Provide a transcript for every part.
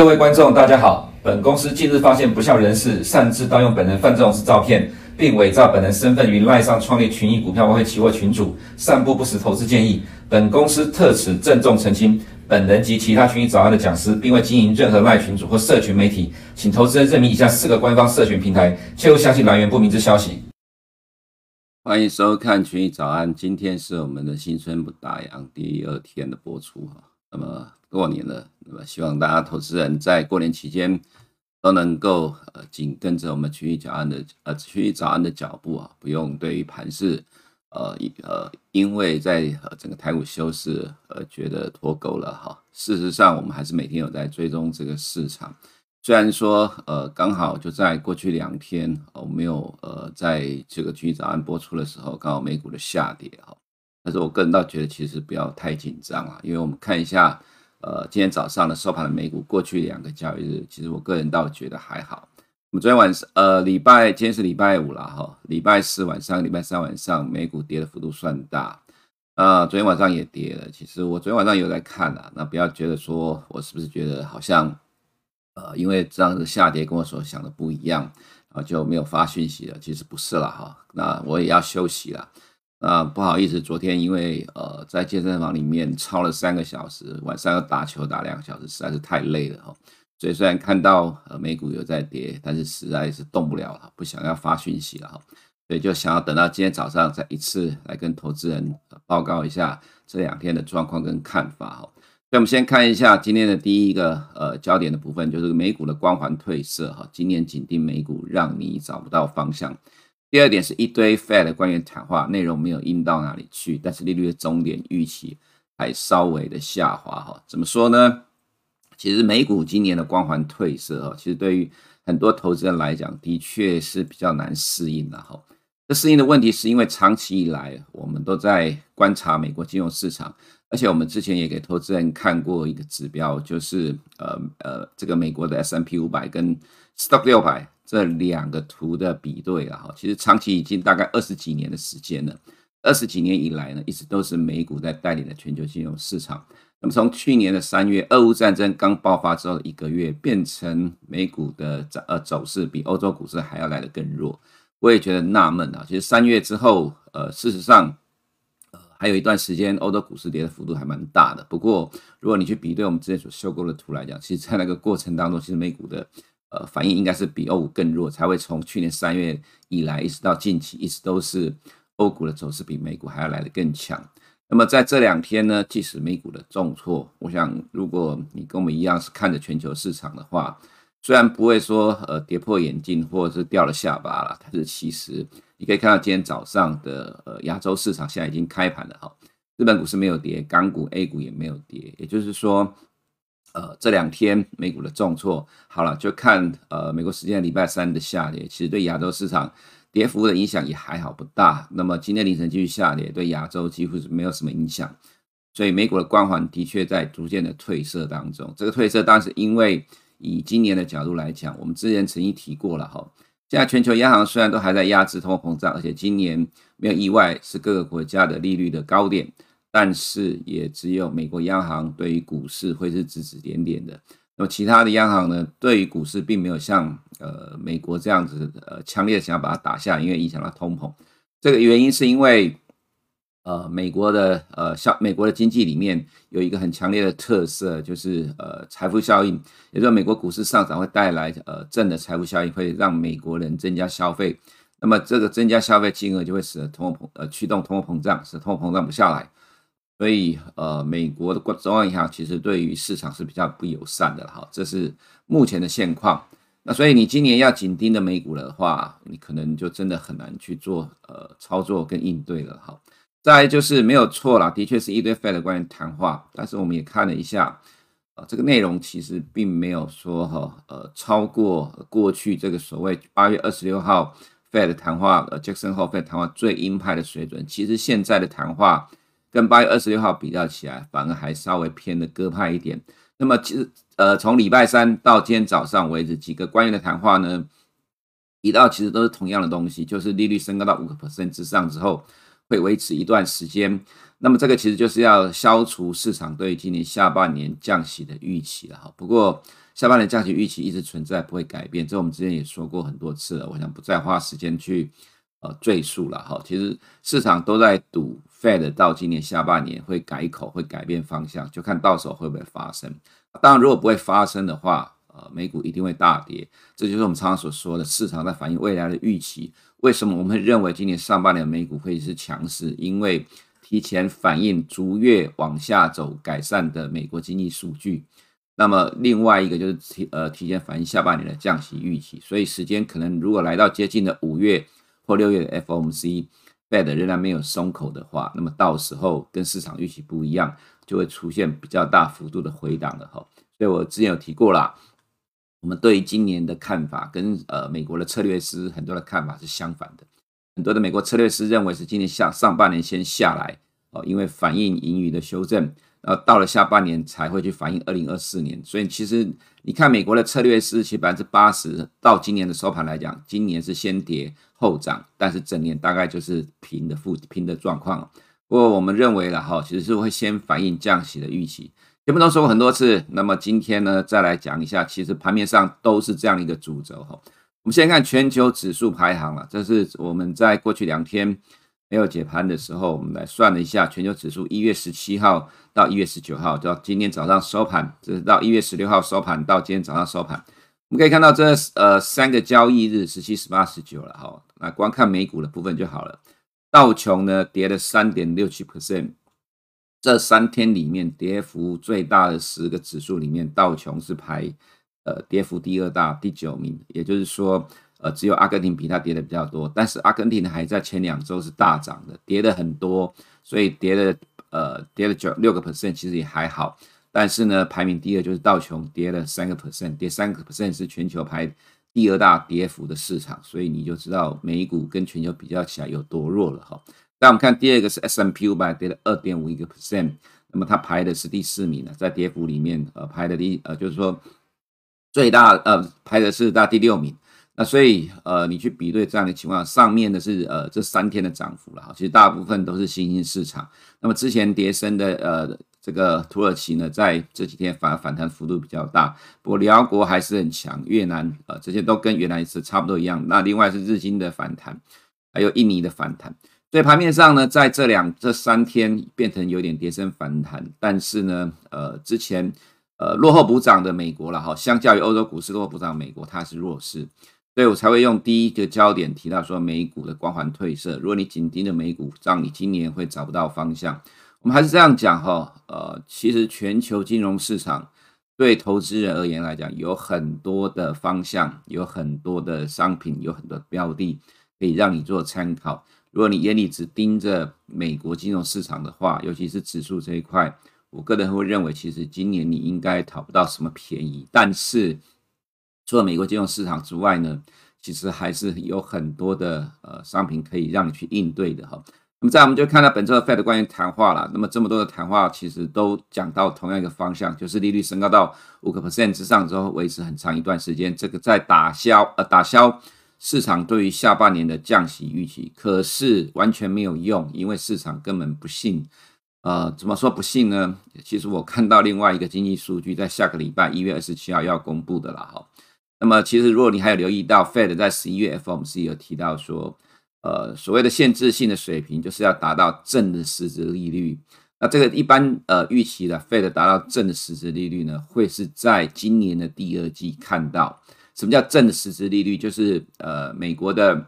各位观众，大家好。本公司近日发现不肖人士擅自盗用本人范仲式照片，并伪造本人身份于赖上创立群益股票外汇期货群组，散布不实投资建议。本公司特此郑重澄清，本人及其他群益早安的讲师，并未经营任何赖群组或社群媒体，请投资人认明以下四个官方社群平台，切勿相信来源不明之消息。欢迎收看群益早安，今天是我们的新春不打烊第二天的播出哈。那么过年了，那么希望大家投资人在过年期间都能够呃紧跟着我们群益早安的呃群益早安的脚步啊，不用对于盘市呃呃因为在整个台股休市而觉得脱钩了哈。事实上，我们还是每天有在追踪这个市场，虽然说呃刚好就在过去两天我没有呃在这个群益早安播出的时候，刚好美股的下跌哈。但是我个人倒觉得，其实不要太紧张啊，因为我们看一下，呃，今天早上的收盘的美股，过去两个交易日，其实我个人倒觉得还好。我们昨天晚上，呃，礼拜今天是礼拜五了哈，礼拜四晚上、礼拜三晚上，美股跌的幅度算大，啊、呃，昨天晚上也跌了。其实我昨天晚上有在看啊，那不要觉得说我是不是觉得好像，呃，因为这样子下跌跟我所想的不一样，啊，就没有发讯息了。其实不是了哈，那我也要休息了。啊，不好意思，昨天因为呃在健身房里面操了三个小时，晚上要打球打两个小时，实在是太累了哈。所以虽然看到呃美股有在跌，但是实在是动不了了，不想要发讯息了哈。所以就想要等到今天早上再一次来跟投资人报告一下这两天的状况跟看法哈。所以我们先看一下今天的第一个呃焦点的部分，就是美股的光环褪色哈。今年紧盯美股，让你找不到方向。第二点是一堆 Fed 的官员谈话，内容没有硬到哪里去，但是利率的终点预期还稍微的下滑哈。怎么说呢？其实美股今年的光环褪色哈，其实对于很多投资人来讲，的确是比较难适应的哈。这适应的问题是因为长期以来我们都在观察美国金融市场，而且我们之前也给投资人看过一个指标，就是呃呃这个美国的 S M P 五百跟 Stock 六百。这两个图的比对啊哈，其实长期已经大概二十几年的时间了。二十几年以来呢，一直都是美股在带领的全球金融市场。那么从去年的三月，俄乌战争刚爆发之后一个月，变成美股的走呃走势比欧洲股市还要来得更弱。我也觉得纳闷啊，其实三月之后，呃，事实上，呃，还有一段时间欧洲股市跌的幅度还蛮大的。不过，如果你去比对我们之前所修过的图来讲，其实在那个过程当中，其实美股的。呃，反应应该是比欧股更弱，才会从去年三月以来一直到近期，一直都是欧股的走势比美股还要来得更强。那么在这两天呢，即使美股的重挫，我想如果你跟我们一样是看着全球市场的话，虽然不会说呃跌破眼镜或者是掉了下巴了，但是其实你可以看到今天早上的呃亚洲市场现在已经开盘了哈，日本股市没有跌，港股 A 股也没有跌，也就是说。呃，这两天美股的重挫，好了，就看呃美国时间礼拜三的下跌，其实对亚洲市场跌幅的影响也还好不大。那么今天凌晨继续下跌，对亚洲几乎是没有什么影响。所以美股的光环的确在逐渐的褪色当中。这个褪色当然是因为以今年的角度来讲，我们之前曾经提过了哈，现在全球央行虽然都还在压制通货膨胀，而且今年没有意外是各个国家的利率的高点。但是也只有美国央行对于股市会是指指点点的，那么其他的央行呢，对于股市并没有像呃美国这样子呃强烈的想要把它打下，因为影响到通膨。这个原因是因为呃美国的呃像美国的经济里面有一个很强烈的特色，就是呃财富效应，也就是说美国股市上涨会带来呃正的财富效应，会让美国人增加消费，那么这个增加消费金额就会使得通货膨呃驱动通货膨胀，使通货膨胀不下来。所以，呃，美国的中央银行其实对于市场是比较不友善的哈，这是目前的现况。那所以你今年要紧盯的美股的话，你可能就真的很难去做呃操作跟应对了哈。再就是没有错啦，的确是一堆 Fed 的官员谈话，但是我们也看了一下，呃，这个内容其实并没有说哈，呃，超过过去这个所谓八月二十六号 Fed 谈话，呃，Jackson 后 Fed 谈话最鹰派的水准。其实现在的谈话。跟八月二十六号比较起来，反而还稍微偏的鸽派一点。那么其实，呃，从礼拜三到今天早上为止，几个官员的谈话呢，提到其实都是同样的东西，就是利率升高到五个 percent 之上之后，会维持一段时间。那么这个其实就是要消除市场对今年下半年降息的预期了哈。不过下半年降息预期一直存在，不会改变。这我们之前也说过很多次了，我想不再花时间去呃赘述了哈。其实市场都在赌 Fed 到今年下半年会改口，会改变方向，就看到时候会不会发生。当然，如果不会发生的话，呃，美股一定会大跌。这就是我们常常所说的，市场在反映未来的预期。为什么我们会认为今年上半年美股会是强势？因为提前反映逐月往下走改善的美国经济数据，那么另外一个就是提呃提前反映下半年的降息预期，所以时间可能如果来到接近的五月或六月的 FOMC Fed 仍然没有松口的话，那么到时候跟市场预期不一样，就会出现比较大幅度的回档了哈。所以我之前有提过啦，我们对于今年的看法跟呃美国的策略师很多的看法是相反的。很多的美国策略师认为是今年下上半年先下来哦，因为反映盈余的修正，然后到了下半年才会去反映二零二四年。所以其实你看美国的策略师，其实百分之八十到今年的收盘来讲，今年是先跌后涨，但是整年大概就是平的负平的状况。不过我们认为了哈，其实是会先反映降息的预期。节目中说过很多次，那么今天呢再来讲一下，其实盘面上都是这样的一个主轴哈。我们先看全球指数排行了，这是我们在过去两天没有解盘的时候，我们来算了一下全球指数一月十七号到一月十九号到今天早上收盘，这是到一月十六号收盘到今天早上收盘，我们可以看到这呃三个交易日十七、十八、十九了哈，那光看美股的部分就好了，道琼呢跌了三点六七 percent，这三天里面跌幅最大的十个指数里面，道琼是排。呃，跌幅第二大，第九名，也就是说，呃，只有阿根廷比它跌的比较多，但是阿根廷还在前两周是大涨的，跌的很多，所以跌了，呃，跌了九六个 percent，其实也还好。但是呢，排名第二就是道琼跌了三个 percent，跌三个 percent 是全球排第二大跌幅的市场，所以你就知道美股跟全球比较起来有多弱了哈。那我们看第二个是 S M P 五百跌了二点五一个 percent，那么它排的是第四名呢，在跌幅里面，呃，排的第呃就是说。最大呃排的是大第六名，那所以呃你去比对这样的情况，上面的是呃这三天的涨幅了哈，其实大部分都是新兴市场。那么之前跌深的呃这个土耳其呢，在这几天反而反弹幅度比较大，不过辽国还是很强，越南呃这些都跟原来是差不多一样。那另外是日经的反弹，还有印尼的反弹。所以盘面上呢，在这两这三天变成有点跌深反弹，但是呢呃之前。呃，落后补涨的美国了哈，相较于欧洲股市落后补涨，美国它是弱势，所以我才会用第一个焦点提到说美股的光环褪色。如果你紧盯着美股，让你今年会找不到方向。我们还是这样讲哈，呃，其实全球金融市场对投资人而言来讲，有很多的方向，有很多的商品，有很多标的可以让你做参考。如果你眼里只盯着美国金融市场的话，尤其是指数这一块。我个人会认为，其实今年你应该讨不到什么便宜。但是，除了美国金融市场之外呢，其实还是有很多的呃商品可以让你去应对的哈。那么，在我们就看到本周的 Fed 官员谈话了。那么，这么多的谈话其实都讲到同样一个方向，就是利率升高到五个 percent 之上之后，维持很长一段时间。这个在打消呃打消市场对于下半年的降息预期，可是完全没有用，因为市场根本不信。呃，怎么说不信呢？其实我看到另外一个经济数据，在下个礼拜一月二十七号要公布的了。哈，那么其实如果你还有留意到，Fed 在十一月 FOMC 有提到说，呃，所谓的限制性的水平就是要达到正的实质利率。那这个一般呃预期的 Fed 达到正的实质利率呢，会是在今年的第二季看到。什么叫正的实质利率？就是呃美国的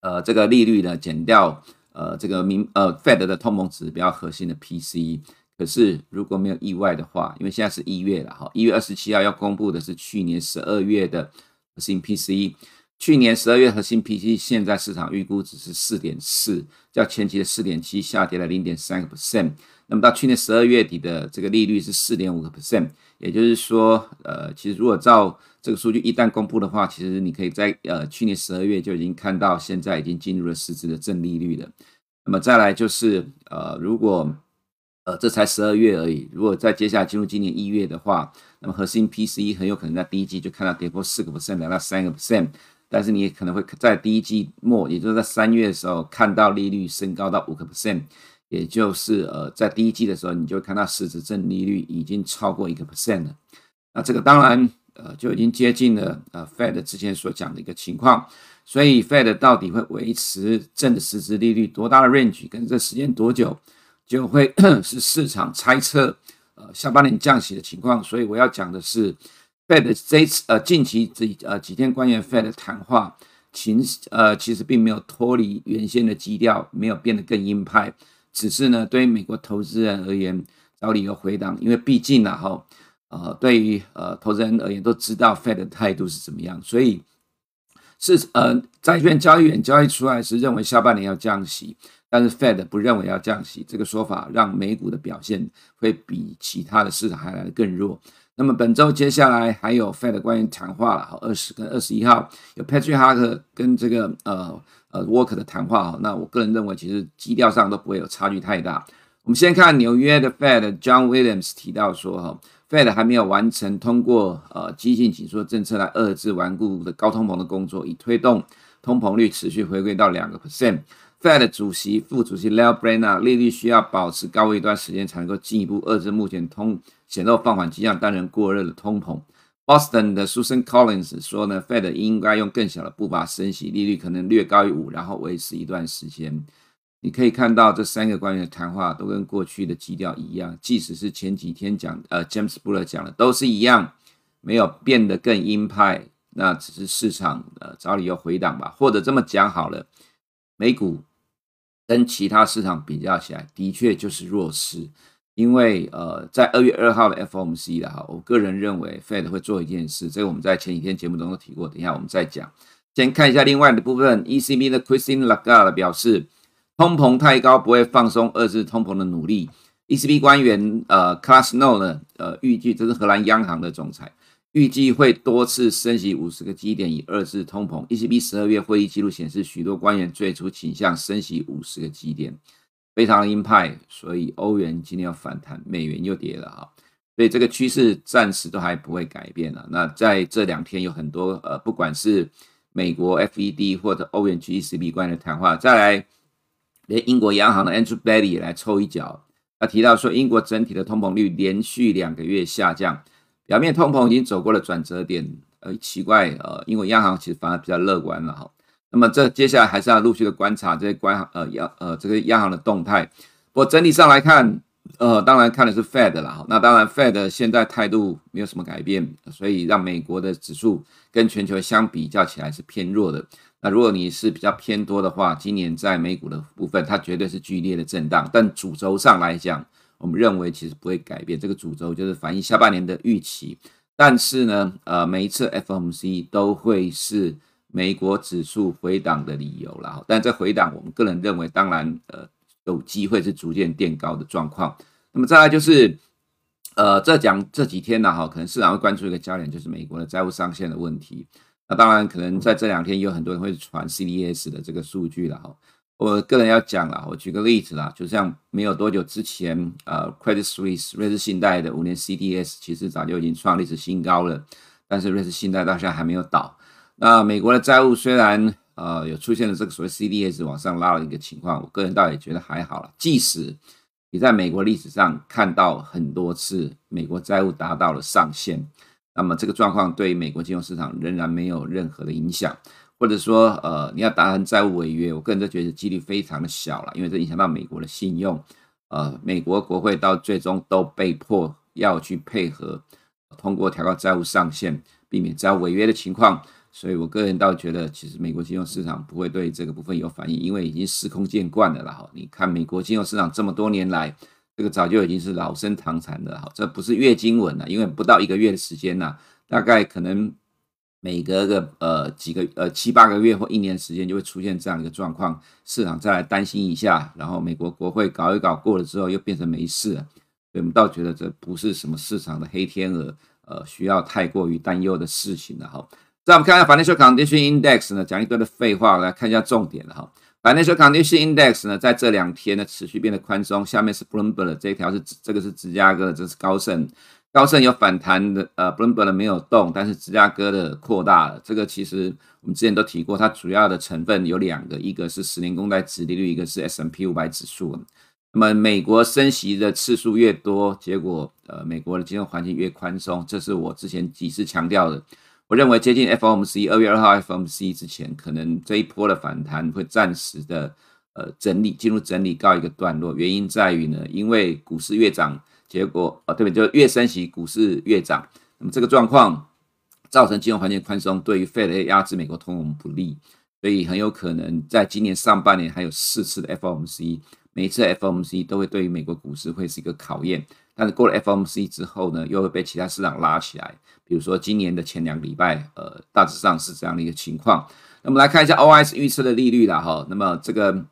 呃这个利率呢减掉。呃，这个民呃，Fed 的通膨指标核心的 PC 可是如果没有意外的话，因为现在是一月了哈，一月二十七号要公布的是去年十二月的核心 P C，去年十二月核心 P C 现在市场预估值是四点四，较前期的四点七下跌了零点三个 percent，那么到去年十二月底的这个利率是四点五个 percent，也就是说，呃，其实如果照这个数据一旦公布的话，其实你可以在呃去年十二月就已经看到，现在已经进入了实质的正利率了。那么再来就是呃，如果呃这才十二月而已，如果再接下来进入今年一月的话，那么核心 PCE 很有可能在第一季就看到跌破四个 percent，来到三个 percent。但是你也可能会在第一季末，也就是在三月的时候，看到利率升高到五个 percent，也就是呃，在第一季的时候，你就会看到实质正利率已经超过一个 percent 了。那这个当然呃就已经接近了呃 Fed 之前所讲的一个情况。所以 Fed 到底会维持正的实质利率多大的 range，跟这时间多久，就会 是市场猜测呃下半年降息的情况。所以我要讲的是。Fed 这次呃近期这呃几天官员 Fed 的谈话，其呃其实并没有脱离原先的基调，没有变得更鹰派，只是呢对于美国投资人而言找理由回档，因为毕竟呢哈呃对于呃投资人而言都知道 Fed 的态度是怎么样，所以是呃债券交易员交易出来是认为下半年要降息，但是 Fed 不认为要降息，这个说法让美股的表现会比其他的市场还来得更弱。那么本周接下来还有 Fed 的官员谈话了，二十跟二十一号有 Patrick Harker 跟这个呃呃 Walker 的谈话，那我个人认为其实基调上都不会有差距太大。我们先看纽约的 Fed John Williams 提到说，哈 Fed 还没有完成通过呃激进紧缩政策来遏制顽固的高通膨的工作，以推动通膨率持续回归到两个 percent。Fed 主席、副主席 Lael Brainard 利率需要保持高位一段时间，才能够进一步遏制目前通显露放缓迹象、但仍过热的通膨。Boston 的 Susan Collins 说呢，Fed 应该用更小的步伐升息，利率可能略高于五，然后维持一段时间。你可以看到这三个官员的谈话都跟过去的基调一样，即使是前几天讲呃 James Buller 讲的都是一样，没有变得更鹰派，那只是市场呃找理由回档吧，或者这么讲好了，美股。跟其他市场比较起来，的确就是弱势，因为呃，在二月二号的 FOMC 的哈，我个人认为 Fed 会做一件事，这个我们在前几天节目中都提过，等一下我们再讲。先看一下另外的部分，ECB 的 Christine Lagarde 表示，通膨太高不会放松遏制通膨的努力。ECB 官员呃，Klassno 呢，呃，预计这是荷兰央行的总裁。预计会多次升息五十个基点以遏制通膨。ECB 十二月会议记录显示，许多官员最初倾向升息五十个基点，非常鹰派。所以欧元今天要反弹，美元又跌了哈。所以这个趋势暂时都还不会改变了。那在这两天有很多呃，不管是美国 FED 或者欧元区 ECB 官员的谈话，再来连英国央行的 Andrew Bailey 也来凑一脚。他提到说，英国整体的通膨率连续两个月下降。表面通膨已经走过了转折点，呃，奇怪，呃，因为央行其实反而比较乐观了哈。那么这接下来还是要陆续的观察这些官行，呃，央，呃，这个央行的动态。不过整体上来看，呃，当然看的是 Fed 了哈。那当然 Fed 现在态度没有什么改变，所以让美国的指数跟全球相比较起来是偏弱的。那如果你是比较偏多的话，今年在美股的部分，它绝对是剧烈的震荡。但主轴上来讲，我们认为其实不会改变，这个主轴就是反映下半年的预期。但是呢，呃，每一次 FOMC 都会是美国指数回档的理由了。但这回档，我们个人认为，当然，呃，有机会是逐渐垫高的状况。那么再来就是，呃，这讲这几天呢，哈，可能市场会关注一个焦点，就是美国的债务上限的问题。那当然，可能在这两天有很多人会传 CDS 的这个数据了，哈。我个人要讲了，我举个例子啦，就像没有多久之前，呃，Credit Suisse 瑞士信贷的五年 CDS 其实早就已经创历史新高了，但是瑞士信贷到现在还没有倒。那美国的债务虽然呃有出现了这个所谓 CDS 往上拉的一个情况，我个人倒也觉得还好了。即使你在美国历史上看到很多次美国债务达到了上限，那么这个状况对于美国金融市场仍然没有任何的影响。或者说，呃，你要达成债务违约，我个人都觉得几率非常的小了，因为这影响到美国的信用，呃，美国国会到最终都被迫要去配合，通过调高债务上限，避免债务违约的情况，所以我个人倒觉得，其实美国金融市场不会对这个部分有反应，因为已经司空见惯的了哈。你看美国金融市场这么多年来，这个早就已经是老生常谈的哈，这不是月经文了，因为不到一个月的时间呐，大概可能。每隔个呃几个呃七八个月或一年时间就会出现这样一个状况，市场再来担心一下，然后美国国会搞一搞过了之后又变成没事了，所以我们倒觉得这不是什么市场的黑天鹅，呃需要太过于担忧的事情了哈。再我们看一下 Financial Condition Index 呢，讲一堆的废话，来看一下重点了哈。Financial Condition Index 呢在这两天呢持续变得宽松，下面是 Bloomberg 这一条是这个是芝加哥的，这是高盛。高盛有反弹的，呃，Bloomberg 没有动，但是芝加哥的扩大了。这个其实我们之前都提过，它主要的成分有两个，一个是十年公债殖利率，一个是 S&P 五百指数。那么美国升息的次数越多，结果呃，美国的金融环境越宽松，这是我之前几次强调的。我认为接近 FOMC 二月二号 FOMC 之前，可能这一波的反弹会暂时的呃整理，进入整理告一个段落。原因在于呢，因为股市越涨。结果啊，对不对？就越升息，股市越涨。那么这个状况造成金融环境宽松，对于 Fed 压制美国通膨不利，所以很有可能在今年上半年还有四次的 FOMC，每一次 FOMC 都会对于美国股市会是一个考验。但是过了 FOMC 之后呢，又会被其他市场拉起来。比如说今年的前两个礼拜，呃，大致上是这样的一个情况。那么来看一下 OIS 预测的利率啦，哈。那么这个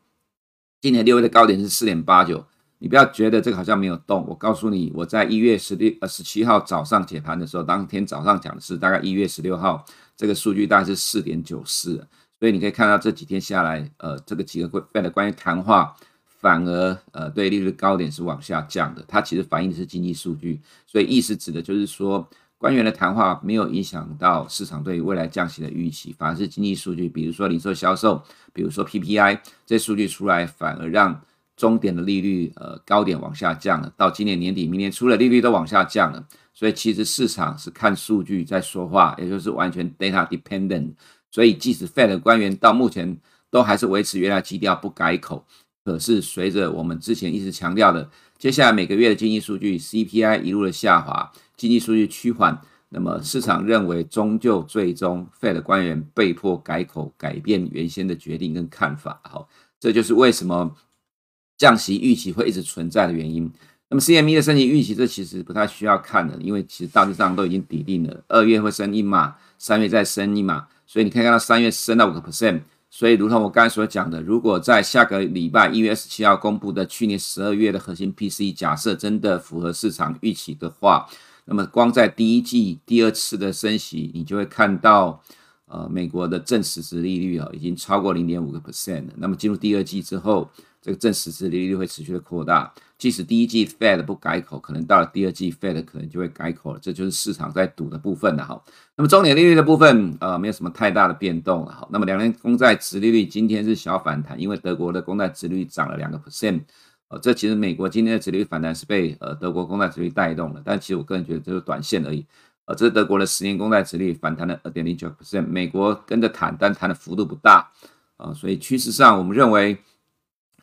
今年六月的高点是四点八九。你不要觉得这个好像没有动，我告诉你，我在一月十六呃十七号早上解盘的时候，当天早上讲的是大概一月十六号这个数据大概是四点九四，所以你可以看到这几天下来，呃，这个几个 Fed 的关于谈话反而呃对利率高点是往下降的，它其实反映的是经济数据，所以意思指的就是说官员的谈话没有影响到市场对未来降息的预期，反而是经济数据，比如说零售销售，比如说 PPI 这数据出来，反而让。终点的利率，呃，高点往下降了，到今年年底、明年初的利率都往下降了，所以其实市场是看数据在说话，也就是完全 data dependent。所以即使 Fed 官员到目前都还是维持原来基调不改口，可是随着我们之前一直强调的，接下来每个月的经济数据 CPI 一路的下滑，经济数据趋缓，那么市场认为终究最终 Fed 官员被迫改口，改变原先的决定跟看法。好，这就是为什么。降息预期会一直存在的原因。那么 CME 的升息预期，这其实不太需要看的，因为其实大致上都已经底定了。二月会升一码，三月再升一码，所以你可以看到三月升到五个 percent。所以，如同我刚才所讲的，如果在下个礼拜一月二十七号公布的去年十二月的核心 PCE，假设真的符合市场预期的话，那么光在第一季第二次的升息，你就会看到，呃，美国的正实质利率啊，已经超过零点五个 percent 了。那么进入第二季之后，这个正实质利率会持续的扩大，即使第一季 Fed 不改口，可能到了第二季 Fed 可能就会改口了，这就是市场在赌的部分了哈。那么中年利率的部分，呃，没有什么太大的变动了哈。那么两年公债殖利率今天是小反弹，因为德国的公债殖利率涨了两个 percent，呃，这其实美国今天的殖利率反弹是被呃德国公债殖利率带动了，但其实我个人觉得这是短线而已，呃，这是德国的十年公债殖利率反弹了二点零九 percent，美国跟着弹，但弹的幅度不大，啊、呃，所以趋势上我们认为。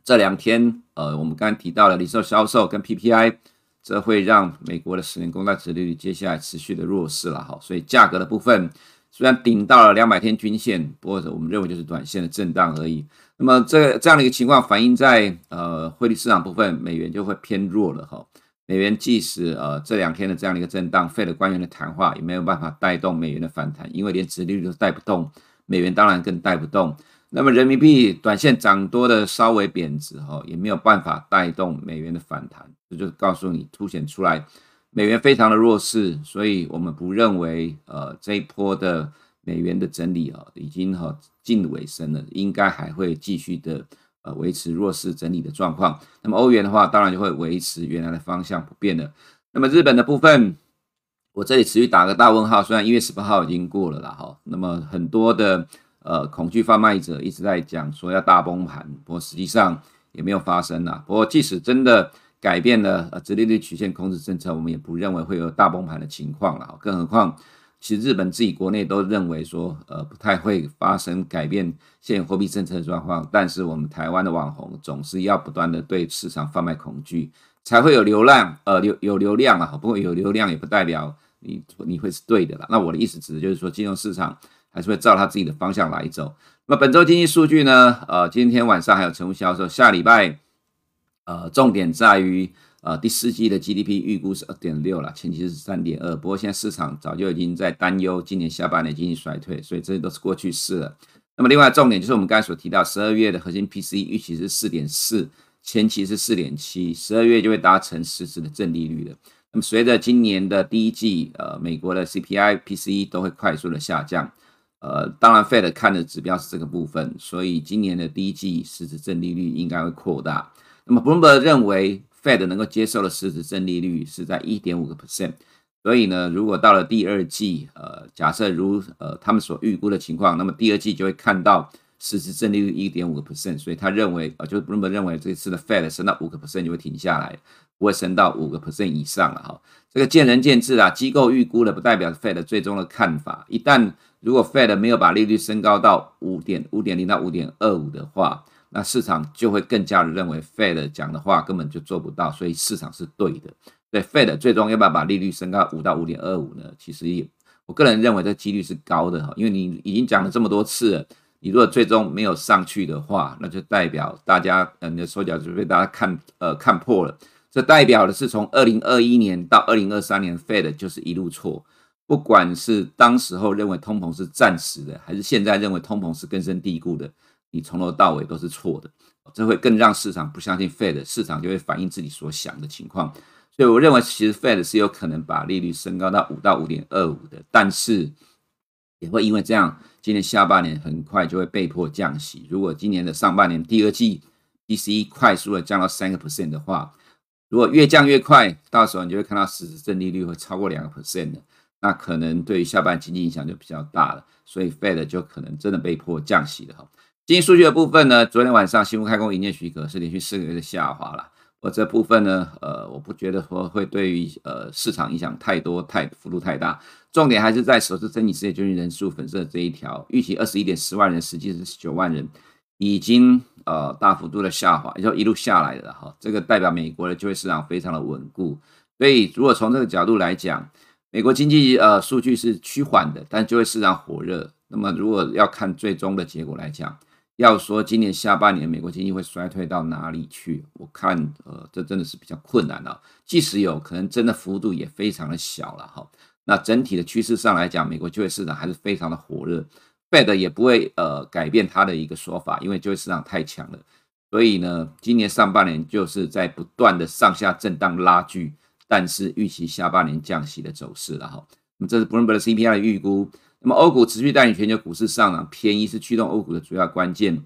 这两天，呃，我们刚刚提到了零售销售跟 PPI，这会让美国的十年公债殖利率接下来持续的弱势了哈。所以价格的部分虽然顶到了两百天均线，不过我们认为就是短线的震荡而已。那么这这样的一个情况反映在呃汇率市场部分，美元就会偏弱了哈。美元即使呃这两天的这样的一个震荡，Fed 官员的谈话也没有办法带动美元的反弹，因为连殖利率都带不动，美元当然更带不动。那么人民币短线涨多的稍微贬值哈，也没有办法带动美元的反弹，这就告诉你凸显出来美元非常的弱势，所以我们不认为呃这一波的美元的整理啊已经哈近尾声了，应该还会继续的呃维持弱势整理的状况。那么欧元的话，当然就会维持原来的方向不变了。那么日本的部分，我这里持续打个大问号，虽然一月 十八号已经过了啦哈，那么很多的。呃，恐惧贩卖者一直在讲说要大崩盘，不过实际上也没有发生啊。不过即使真的改变了呃直利率曲线控制政策，我们也不认为会有大崩盘的情况了。更何况，其实日本自己国内都认为说，呃，不太会发生改变现有货币政策的状况。但是我们台湾的网红总是要不断的对市场贩卖恐惧，才会有流量，呃，流有流量啊。不过有流量也不代表你你会是对的啦。那我的意思指的就是说，金融市场。还是会照他自己的方向来走。那么本周经济数据呢？呃，今天晚上还有成屋销售。下礼拜，呃，重点在于呃第四季的 GDP 预估是二点六了，前期是三点二。不过现在市场早就已经在担忧今年下半年经济衰退，所以这些都是过去式了。那么另外重点就是我们刚才所提到，十二月的核心 PCE 预期是四点四，前期是四点七，十二月就会达成实质的正利率了。那么随着今年的第一季，呃，美国的 CPI、PCE 都会快速的下降。呃，当然，Fed 看的指标是这个部分，所以今年的第一季实质正利率应该会扩大。那么，Bloomberg 认为 Fed 能够接受的实质正利率是在一点五个 percent。所以呢，如果到了第二季，呃，假设如呃他们所预估的情况，那么第二季就会看到实质正利率一点五个 percent，所以他认为，呃，就是 Bloomberg 认为这次的 Fed 升到五个 percent 就会停下来，不会升到五个 percent 以上了哈。这个见仁见智啊，机构预估的不代表 Fed 最终的看法。一旦如果 Fed 没有把利率升高到五点五点零到五点二五的话，那市场就会更加的认为 Fed 讲的话根本就做不到，所以市场是对的。对 Fed 最终要不要把利率升到五到五点二五呢？其实也，我个人认为这几率是高的哈，因为你已经讲了这么多次了，你如果最终没有上去的话，那就代表大家，呃，你的手脚就被大家看呃看破了。这代表的是从二零二一年到二零二三年，Fed 就是一路错。不管是当时候认为通膨是暂时的，还是现在认为通膨是根深蒂固的，你从头到尾都是错的。这会更让市场不相信 Fed，市场就会反映自己所想的情况。所以我认为，其实 Fed 是有可能把利率升高到五到五点二五的，但是也会因为这样，今年下半年很快就会被迫降息。如果今年的上半年第二季 PCE 快速的降到三个 percent 的话，如果越降越快，到时候你就会看到实质正利率会超过两个 percent 的，那可能对于下半经济影响就比较大了。所以 Fed 就可能真的被迫降息了哈。经济数据的部分呢，昨天晚上新屋开工营业许可是连续四个月的下滑了。我这部分呢，呃，我不觉得说会对于呃市场影响太多，太幅度太大。重点还是在首次申请失业救济人数粉色这一条，预期二十一点十万人，实际是十九万人，已经呃大幅度的下滑，也就一路下来了哈。这个代表美国的就业市场非常的稳固。所以如果从这个角度来讲，美国经济呃数据是趋缓的，但就业市场火热。那么如果要看最终的结果来讲，要说今年下半年美国经济会衰退到哪里去？我看，呃，这真的是比较困难了。即使有可能，真的幅度也非常的小了哈。那整体的趋势上来讲，美国就业市场还是非常的火热，Fed 也不会呃改变他的一个说法，因为就业市场太强了。所以呢，今年上半年就是在不断的上下震荡拉锯，但是预期下半年降息的走势了哈。那这是 Bloomberg 的 CPI 的预估。那么欧股持续带领全球股市上涨，便宜是驱动欧股的主要关键。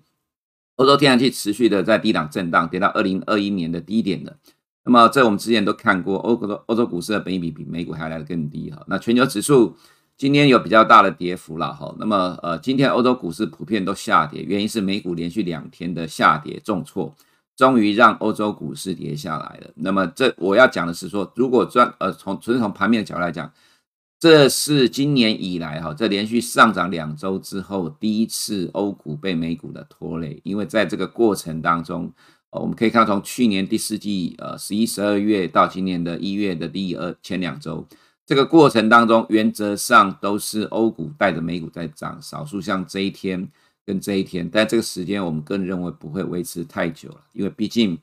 欧洲天然气持续的在低档震荡，跌到二零二一年的低点了。那么这我们之前都看过，欧股的欧洲股市的本益比比美股还来得更低哈。那全球指数今天有比较大的跌幅了哈。那么呃，今天欧洲股市普遍都下跌，原因是美股连续两天的下跌重挫，终于让欧洲股市跌下来了。那么这我要讲的是说，如果专呃从纯从盘面的角度来讲。这是今年以来哈，这连续上涨两周之后，第一次欧股被美股的拖累。因为在这个过程当中，呃，我们可以看到从去年第四季，呃，十一、十二月到今年的一月的第二前两周，这个过程当中，原则上都是欧股带着美股在涨，少数像这一天跟这一天，但这个时间我们个人认为不会维持太久了，因为毕竟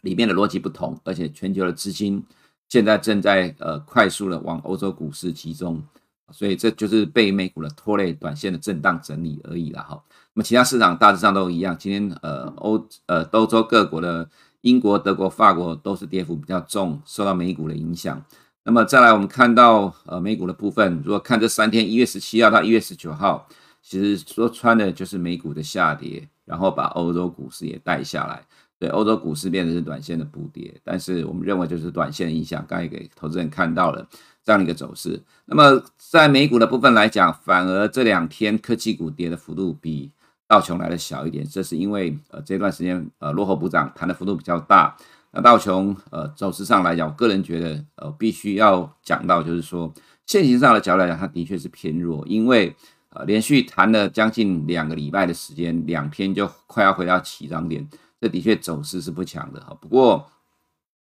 里面的逻辑不同，而且全球的资金。现在正在呃快速的往欧洲股市集中，所以这就是被美股的拖累，短线的震荡整理而已了哈。那么其他市场大致上都一样，今天呃欧呃欧洲各国的英国、德国、法国都是跌幅比较重，受到美股的影响。那么再来我们看到呃美股的部分，如果看这三天，一月十七号到一月十九号，其实说穿的就是美股的下跌，然后把欧洲股市也带下来。对，欧洲股市变成是短线的补跌，但是我们认为就是短线影响，刚才给投资人看到了这样的一个走势。那么在美股的部分来讲，反而这两天科技股跌的幅度比道琼来的小一点，这是因为呃这段时间呃落后补涨弹的幅度比较大。那道琼呃走势上来讲，我个人觉得呃必须要讲到就是说，现行上的角度来讲，它的确是偏弱，因为呃连续弹了将近两个礼拜的时间，两天就快要回到起涨点。这的确走势是不强的哈，不过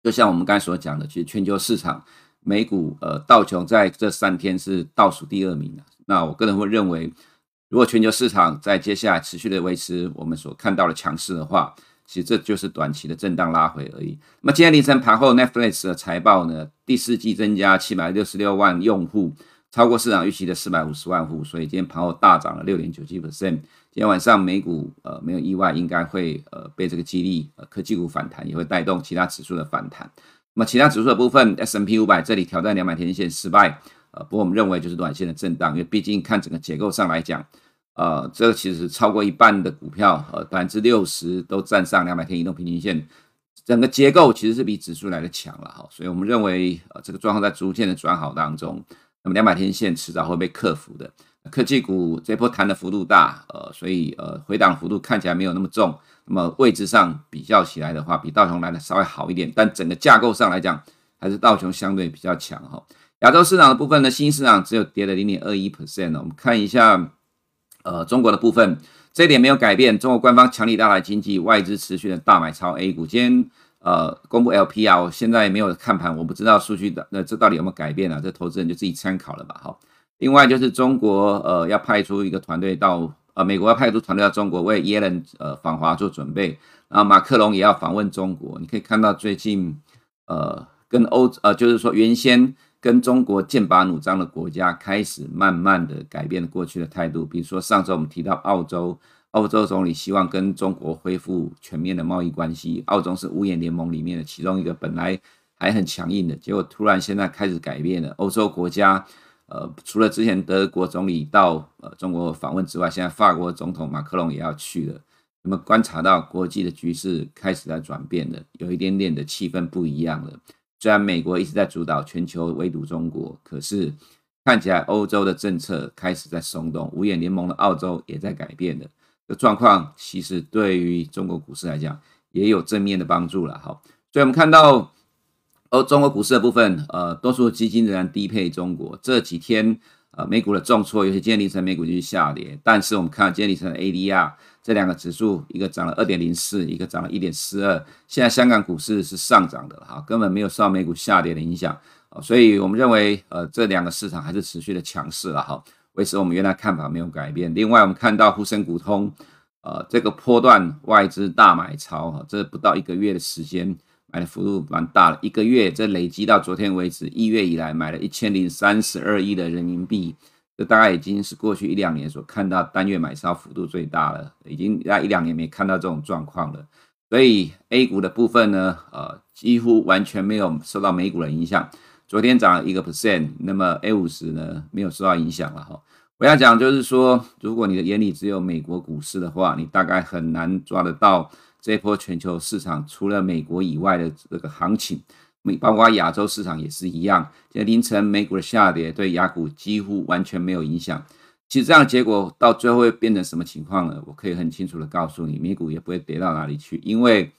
就像我们刚才所讲的，其实全球市场美股呃道琼在这三天是倒数第二名的。那我个人会认为，如果全球市场在接下来持续的维持我们所看到的强势的话，其实这就是短期的震荡拉回而已。那么今天凌晨盘后，Netflix 的财报呢，第四季增加七百六十六万用户。超过市场预期的四百五十万户，所以今天盘后大涨了六点九七 percent。今天晚上美股呃没有意外，应该会呃被这个激励，科技股反弹也会带动其他指数的反弹。那么其他指数的部分，S&P 五百这里挑战两百天线失败，呃不过我们认为就是短线的震荡，因为毕竟看整个结构上来讲，呃这个其实超过一半的股票，呃百分之六十都站上两百天移动平均线，整个结构其实是比指数来的强了哈，所以我们认为呃这个状况在逐渐的转好当中，那么两百天线迟早会被克服的。科技股这波弹的幅度大，呃，所以呃回档幅度看起来没有那么重，那么位置上比较起来的话，比道琼来的稍微好一点，但整个架构上来讲，还是道琼相对比较强哈。亚洲市场的部分呢，新市场只有跌了零点二一 percent，我们看一下，呃，中国的部分，这一点没有改变，中国官方强力拉抬经济，外资持续的大买超 A 股，今天呃公布 LPR，我现在没有看盘，我不知道数据的，那这到底有没有改变啊？这投资人就自己参考了吧，好。另外就是中国呃要派出一个团队到呃美国要派出团队到中国为耶伦呃访华做准备，然后马克龙也要访问中国。你可以看到最近呃跟欧呃就是说原先跟中国剑拔弩张的国家开始慢慢的改变过去的态度。比如说上周我们提到澳洲，澳洲总理希望跟中国恢复全面的贸易关系。澳洲是五眼联盟里面的其中一个，本来还很强硬的，结果突然现在开始改变了。欧洲国家。呃，除了之前德国总理到呃中国访问之外，现在法国总统马克龙也要去了。那么观察到国际的局势开始在转变了，有一点点的气氛不一样了。虽然美国一直在主导全球围堵中国，可是看起来欧洲的政策开始在松动，五眼联盟的澳洲也在改变了。的状况其实对于中国股市来讲也有正面的帮助了。好，所以我们看到。哦中国股市的部分，呃，多数基金仍然低配中国。这几天，呃，美股的重挫，尤其今天凌晨美股继续下跌。但是我们看到今天凌晨 ADR 这两个指数，一个涨了二点零四，一个涨了一点四二。现在香港股市是上涨的哈，根本没有受到美股下跌的影响。所以我们认为，呃，这两个市场还是持续的强势了哈，维持我们原来看法没有改变。另外，我们看到沪深股通，呃，这个波段外资大买超哈，这不到一个月的时间。买的幅度蛮大了，一个月这累积到昨天为止，一月以来买了一千零三十二亿的人民币，这大概已经是过去一两年所看到单月买超幅度最大了，已经在一两年没看到这种状况了。所以 A 股的部分呢，呃，几乎完全没有受到美股的影响。昨天涨了一个 percent，那么 A 五十呢没有受到影响了哈。我要讲就是说，如果你的眼里只有美国股市的话，你大概很难抓得到。这波全球市场除了美国以外的这个行情，包括亚洲市场也是一样。今天凌晨美股的下跌对亚股几乎完全没有影响。其实这样的结果到最后会变成什么情况呢？我可以很清楚的告诉你，美股也不会跌到哪里去，因为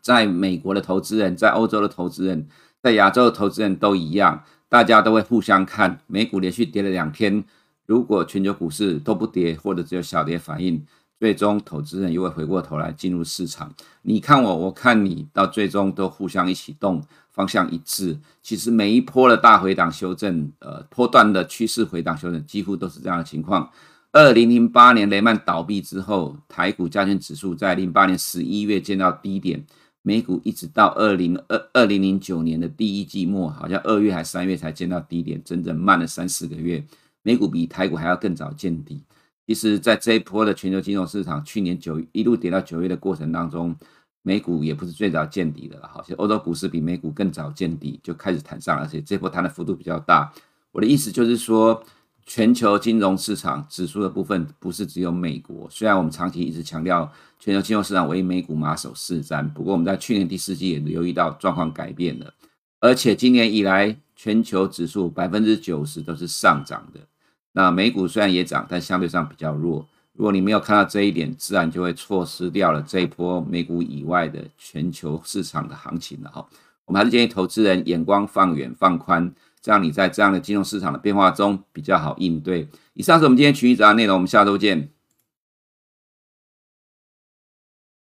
在美国的投资人、在欧洲的投资人、在亚洲的投资人都一样，大家都会互相看。美股连续跌了两天，如果全球股市都不跌，或者只有小跌反应。最终，投资人又会回过头来进入市场。你看我，我看你，到最终都互相一起动，方向一致。其实每一波的大回档修正，呃，波段的趋势回档修正，几乎都是这样的情况。二零零八年雷曼倒闭之后，台股加权指数在零八年十一月见到低点，美股一直到二零二二零零九年的第一季末，好像二月还三月才见到低点，整整慢了三四个月。美股比台股还要更早见底。其实，在这一波的全球金融市场，去年九一路跌到九月的过程当中，美股也不是最早见底的了。好，其实欧洲股市比美股更早见底，就开始弹上，而且这波弹的幅度比较大。我的意思就是说，全球金融市场指数的部分不是只有美国。虽然我们长期一直强调全球金融市场为美股马首是瞻，不过我们在去年第四季也留意到状况改变了，而且今年以来，全球指数百分之九十都是上涨的。那美股虽然也涨，但相对上比较弱。如果你没有看到这一点，自然就会错失掉了这一波美股以外的全球市场的行情了哈。我们还是建议投资人眼光放远放宽，这样你在这样的金融市场的变化中比较好应对。以上是我们今天群益早安内容，我们下周见。